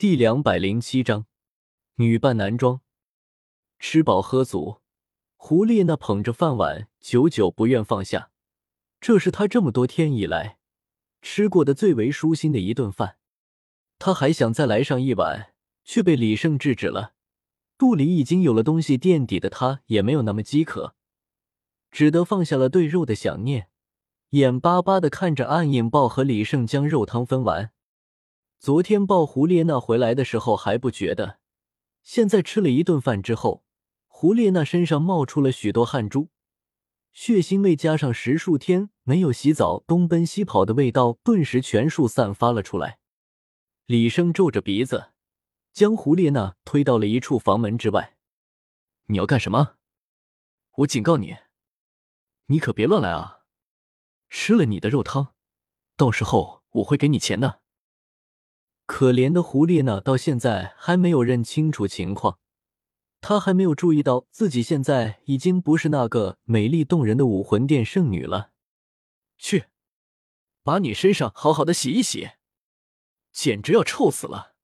第两百零七章，女扮男装。吃饱喝足，胡丽娜捧着饭碗，久久不愿放下。这是她这么多天以来吃过的最为舒心的一顿饭。她还想再来上一碗，却被李胜制止了。肚里已经有了东西垫底的他，也没有那么饥渴，只得放下了对肉的想念，眼巴巴的看着暗影豹和李胜将肉汤分完。昨天抱胡列娜回来的时候还不觉得，现在吃了一顿饭之后，胡列娜身上冒出了许多汗珠，血腥味加上十数天没有洗澡，东奔西跑的味道顿时全数散发了出来。李生皱着鼻子。将胡列娜推到了一处房门之外。你要干什么？我警告你，你可别乱来啊！吃了你的肉汤，到时候我会给你钱的。可怜的胡列娜到现在还没有认清楚情况，她还没有注意到自己现在已经不是那个美丽动人的武魂殿圣女了。去，把你身上好好的洗一洗，简直要臭死了！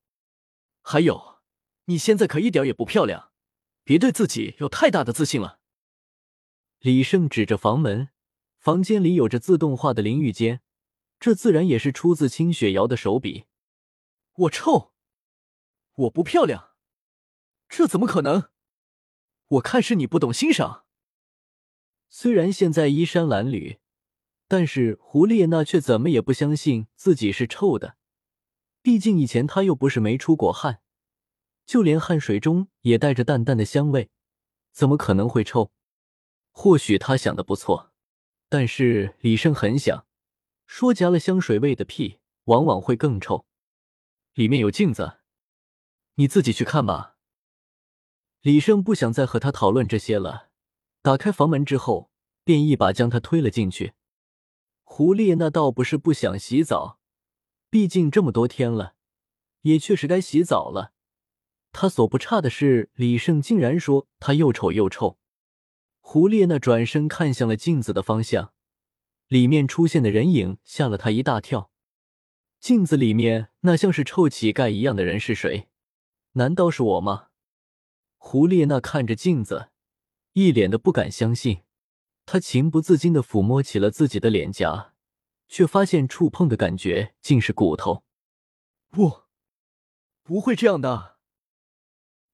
还有，你现在可一点也不漂亮，别对自己有太大的自信了。李胜指着房门，房间里有着自动化的淋浴间，这自然也是出自清雪瑶的手笔。我臭，我不漂亮，这怎么可能？我看是你不懂欣赏。虽然现在衣衫褴褛，但是胡列娜却怎么也不相信自己是臭的。毕竟以前他又不是没出过汗，就连汗水中也带着淡淡的香味，怎么可能会臭？或许他想的不错，但是李胜很想说，夹了香水味的屁往往会更臭。里面有镜子，你自己去看吧。李胜不想再和他讨论这些了，打开房门之后，便一把将他推了进去。胡列娜倒不是不想洗澡。毕竟这么多天了，也确实该洗澡了。他所不差的是，李胜竟然说他又丑又臭。胡列娜转身看向了镜子的方向，里面出现的人影吓了他一大跳。镜子里面那像是臭乞丐一样的人是谁？难道是我吗？胡列娜看着镜子，一脸的不敢相信。她情不自禁的抚摸起了自己的脸颊。却发现触碰的感觉竟是骨头，不，不会这样的。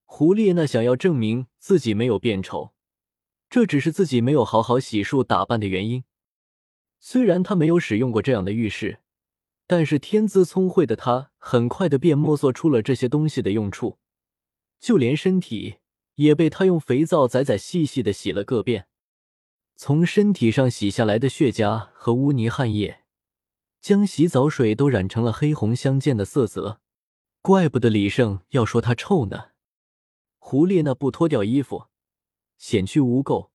胡列娜想要证明自己没有变丑，这只是自己没有好好洗漱打扮的原因。虽然她没有使用过这样的浴室，但是天资聪慧的他很快的便摸索出了这些东西的用处，就连身体也被他用肥皂仔仔细细的洗了个遍，从身体上洗下来的血痂和污泥汗液。将洗澡水都染成了黑红相间的色泽，怪不得李胜要说他臭呢。胡列娜不脱掉衣服，显去污垢，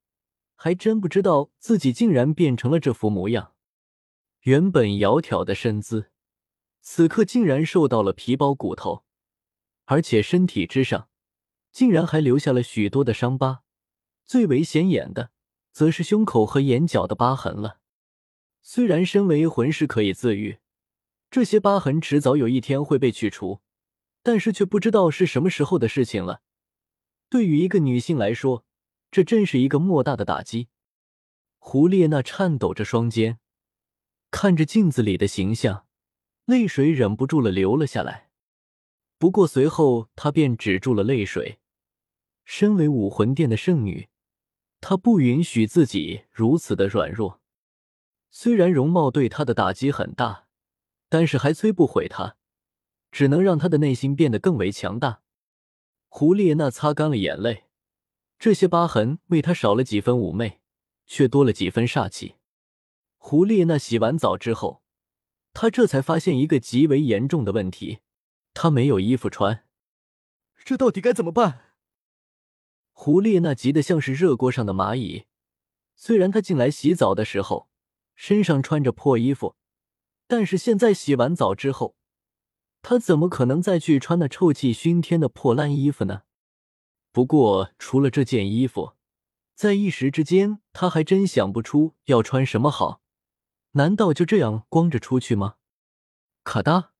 还真不知道自己竟然变成了这副模样。原本窈窕的身姿，此刻竟然瘦到了皮包骨头，而且身体之上竟然还留下了许多的伤疤，最为显眼的则是胸口和眼角的疤痕了。虽然身为魂师可以自愈，这些疤痕迟早有一天会被去除，但是却不知道是什么时候的事情了。对于一个女性来说，这真是一个莫大的打击。胡列娜颤抖着双肩，看着镜子里的形象，泪水忍不住了流了下来。不过随后她便止住了泪水。身为武魂殿的圣女，她不允许自己如此的软弱。虽然容貌对他的打击很大，但是还摧不毁他，只能让他的内心变得更为强大。胡列娜擦干了眼泪，这些疤痕为他少了几分妩媚，却多了几分煞气。胡列娜洗完澡之后，她这才发现一个极为严重的问题：她没有衣服穿。这到底该怎么办？胡列娜急得像是热锅上的蚂蚁。虽然她进来洗澡的时候，身上穿着破衣服，但是现在洗完澡之后，他怎么可能再去穿那臭气熏天的破烂衣服呢？不过除了这件衣服，在一时之间，他还真想不出要穿什么好。难道就这样光着出去吗？咔哒，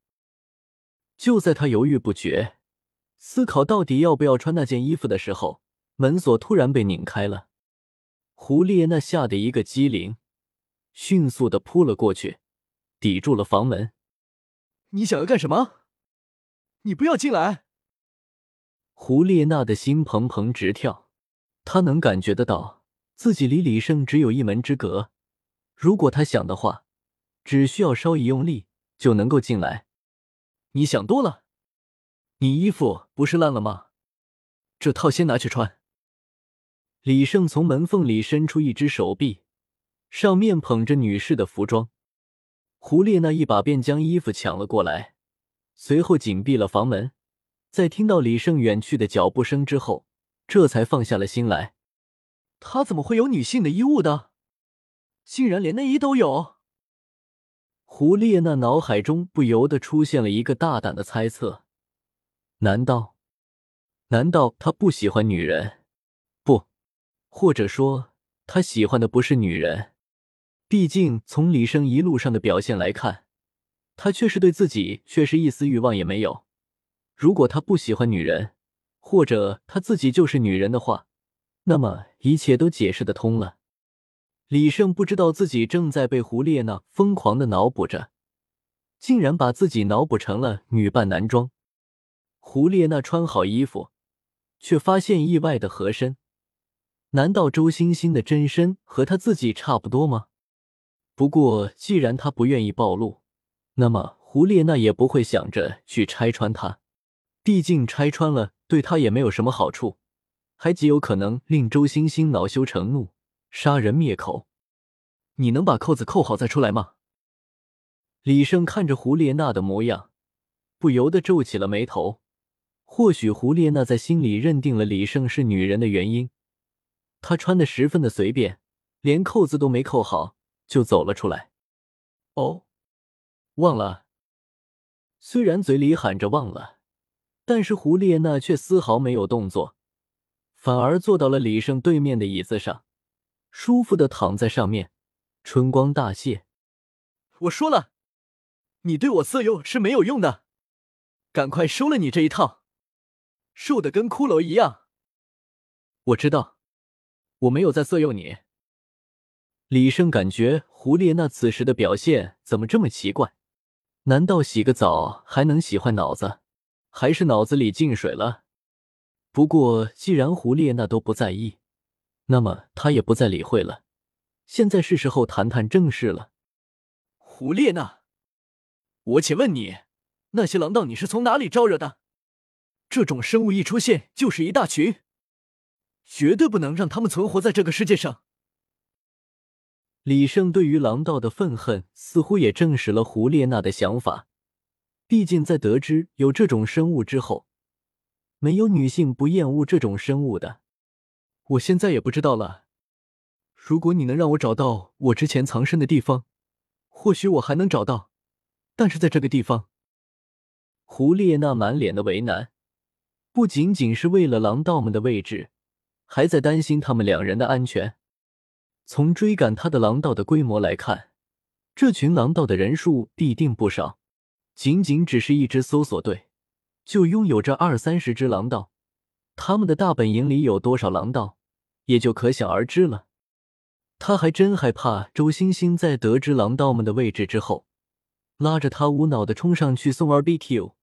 就在他犹豫不决，思考到底要不要穿那件衣服的时候，门锁突然被拧开了。胡列娜吓得一个机灵，迅速的扑了过去，抵住了房门。你想要干什么？你不要进来！胡列娜的心怦怦直跳，她能感觉得到自己离李胜只有一门之隔。如果他想的话，只需要稍一用力就能够进来。你想多了，你衣服不是烂了吗？这套先拿去穿。李胜从门缝里伸出一只手臂，上面捧着女士的服装。胡列娜一把便将衣服抢了过来，随后紧闭了房门。在听到李胜远去的脚步声之后，这才放下了心来。他怎么会有女性的衣物的？竟然连内衣都有！胡列娜脑海中不由得出现了一个大胆的猜测：难道，难道他不喜欢女人？不或者说，他喜欢的不是女人。毕竟从李生一路上的表现来看，他却是对自己却是一丝欲望也没有。如果他不喜欢女人，或者他自己就是女人的话，那么一切都解释得通了。李胜不知道自己正在被胡列娜疯狂的脑补着，竟然把自己脑补成了女扮男装。胡列娜穿好衣服，却发现意外的合身。难道周星星的真身和他自己差不多吗？不过既然他不愿意暴露，那么胡列娜也不会想着去拆穿他。毕竟拆穿了对他也没有什么好处，还极有可能令周星星恼羞成怒，杀人灭口。你能把扣子扣好再出来吗？李胜看着胡列娜的模样，不由得皱起了眉头。或许胡列娜在心里认定了李胜是女人的原因。她穿的十分的随便，连扣子都没扣好就走了出来。哦，忘了。虽然嘴里喊着忘了，但是胡列娜却丝毫没有动作，反而坐到了李胜对面的椅子上，舒服的躺在上面，春光大泄。我说了，你对我色诱是没有用的，赶快收了你这一套，瘦的跟骷髅一样。我知道。我没有在色诱你，李胜感觉胡列娜此时的表现怎么这么奇怪？难道洗个澡还能洗坏脑子，还是脑子里进水了？不过既然胡列娜都不在意，那么他也不再理会了。现在是时候谈谈正事了。胡列娜，我且问你，那些狼道你是从哪里招惹的？这种生物一出现就是一大群。绝对不能让他们存活在这个世界上。李胜对于狼道的愤恨，似乎也证实了胡列娜的想法。毕竟在得知有这种生物之后，没有女性不厌恶这种生物的。我现在也不知道了。如果你能让我找到我之前藏身的地方，或许我还能找到。但是在这个地方，胡列娜满脸的为难，不仅仅是为了狼道们的位置。还在担心他们两人的安全。从追赶他的狼道的规模来看，这群狼道的人数必定不少。仅仅只是一支搜索队，就拥有着二三十只狼道。他们的大本营里有多少狼道，也就可想而知了。他还真害怕周星星在得知狼道们的位置之后，拉着他无脑的冲上去送 R B Q。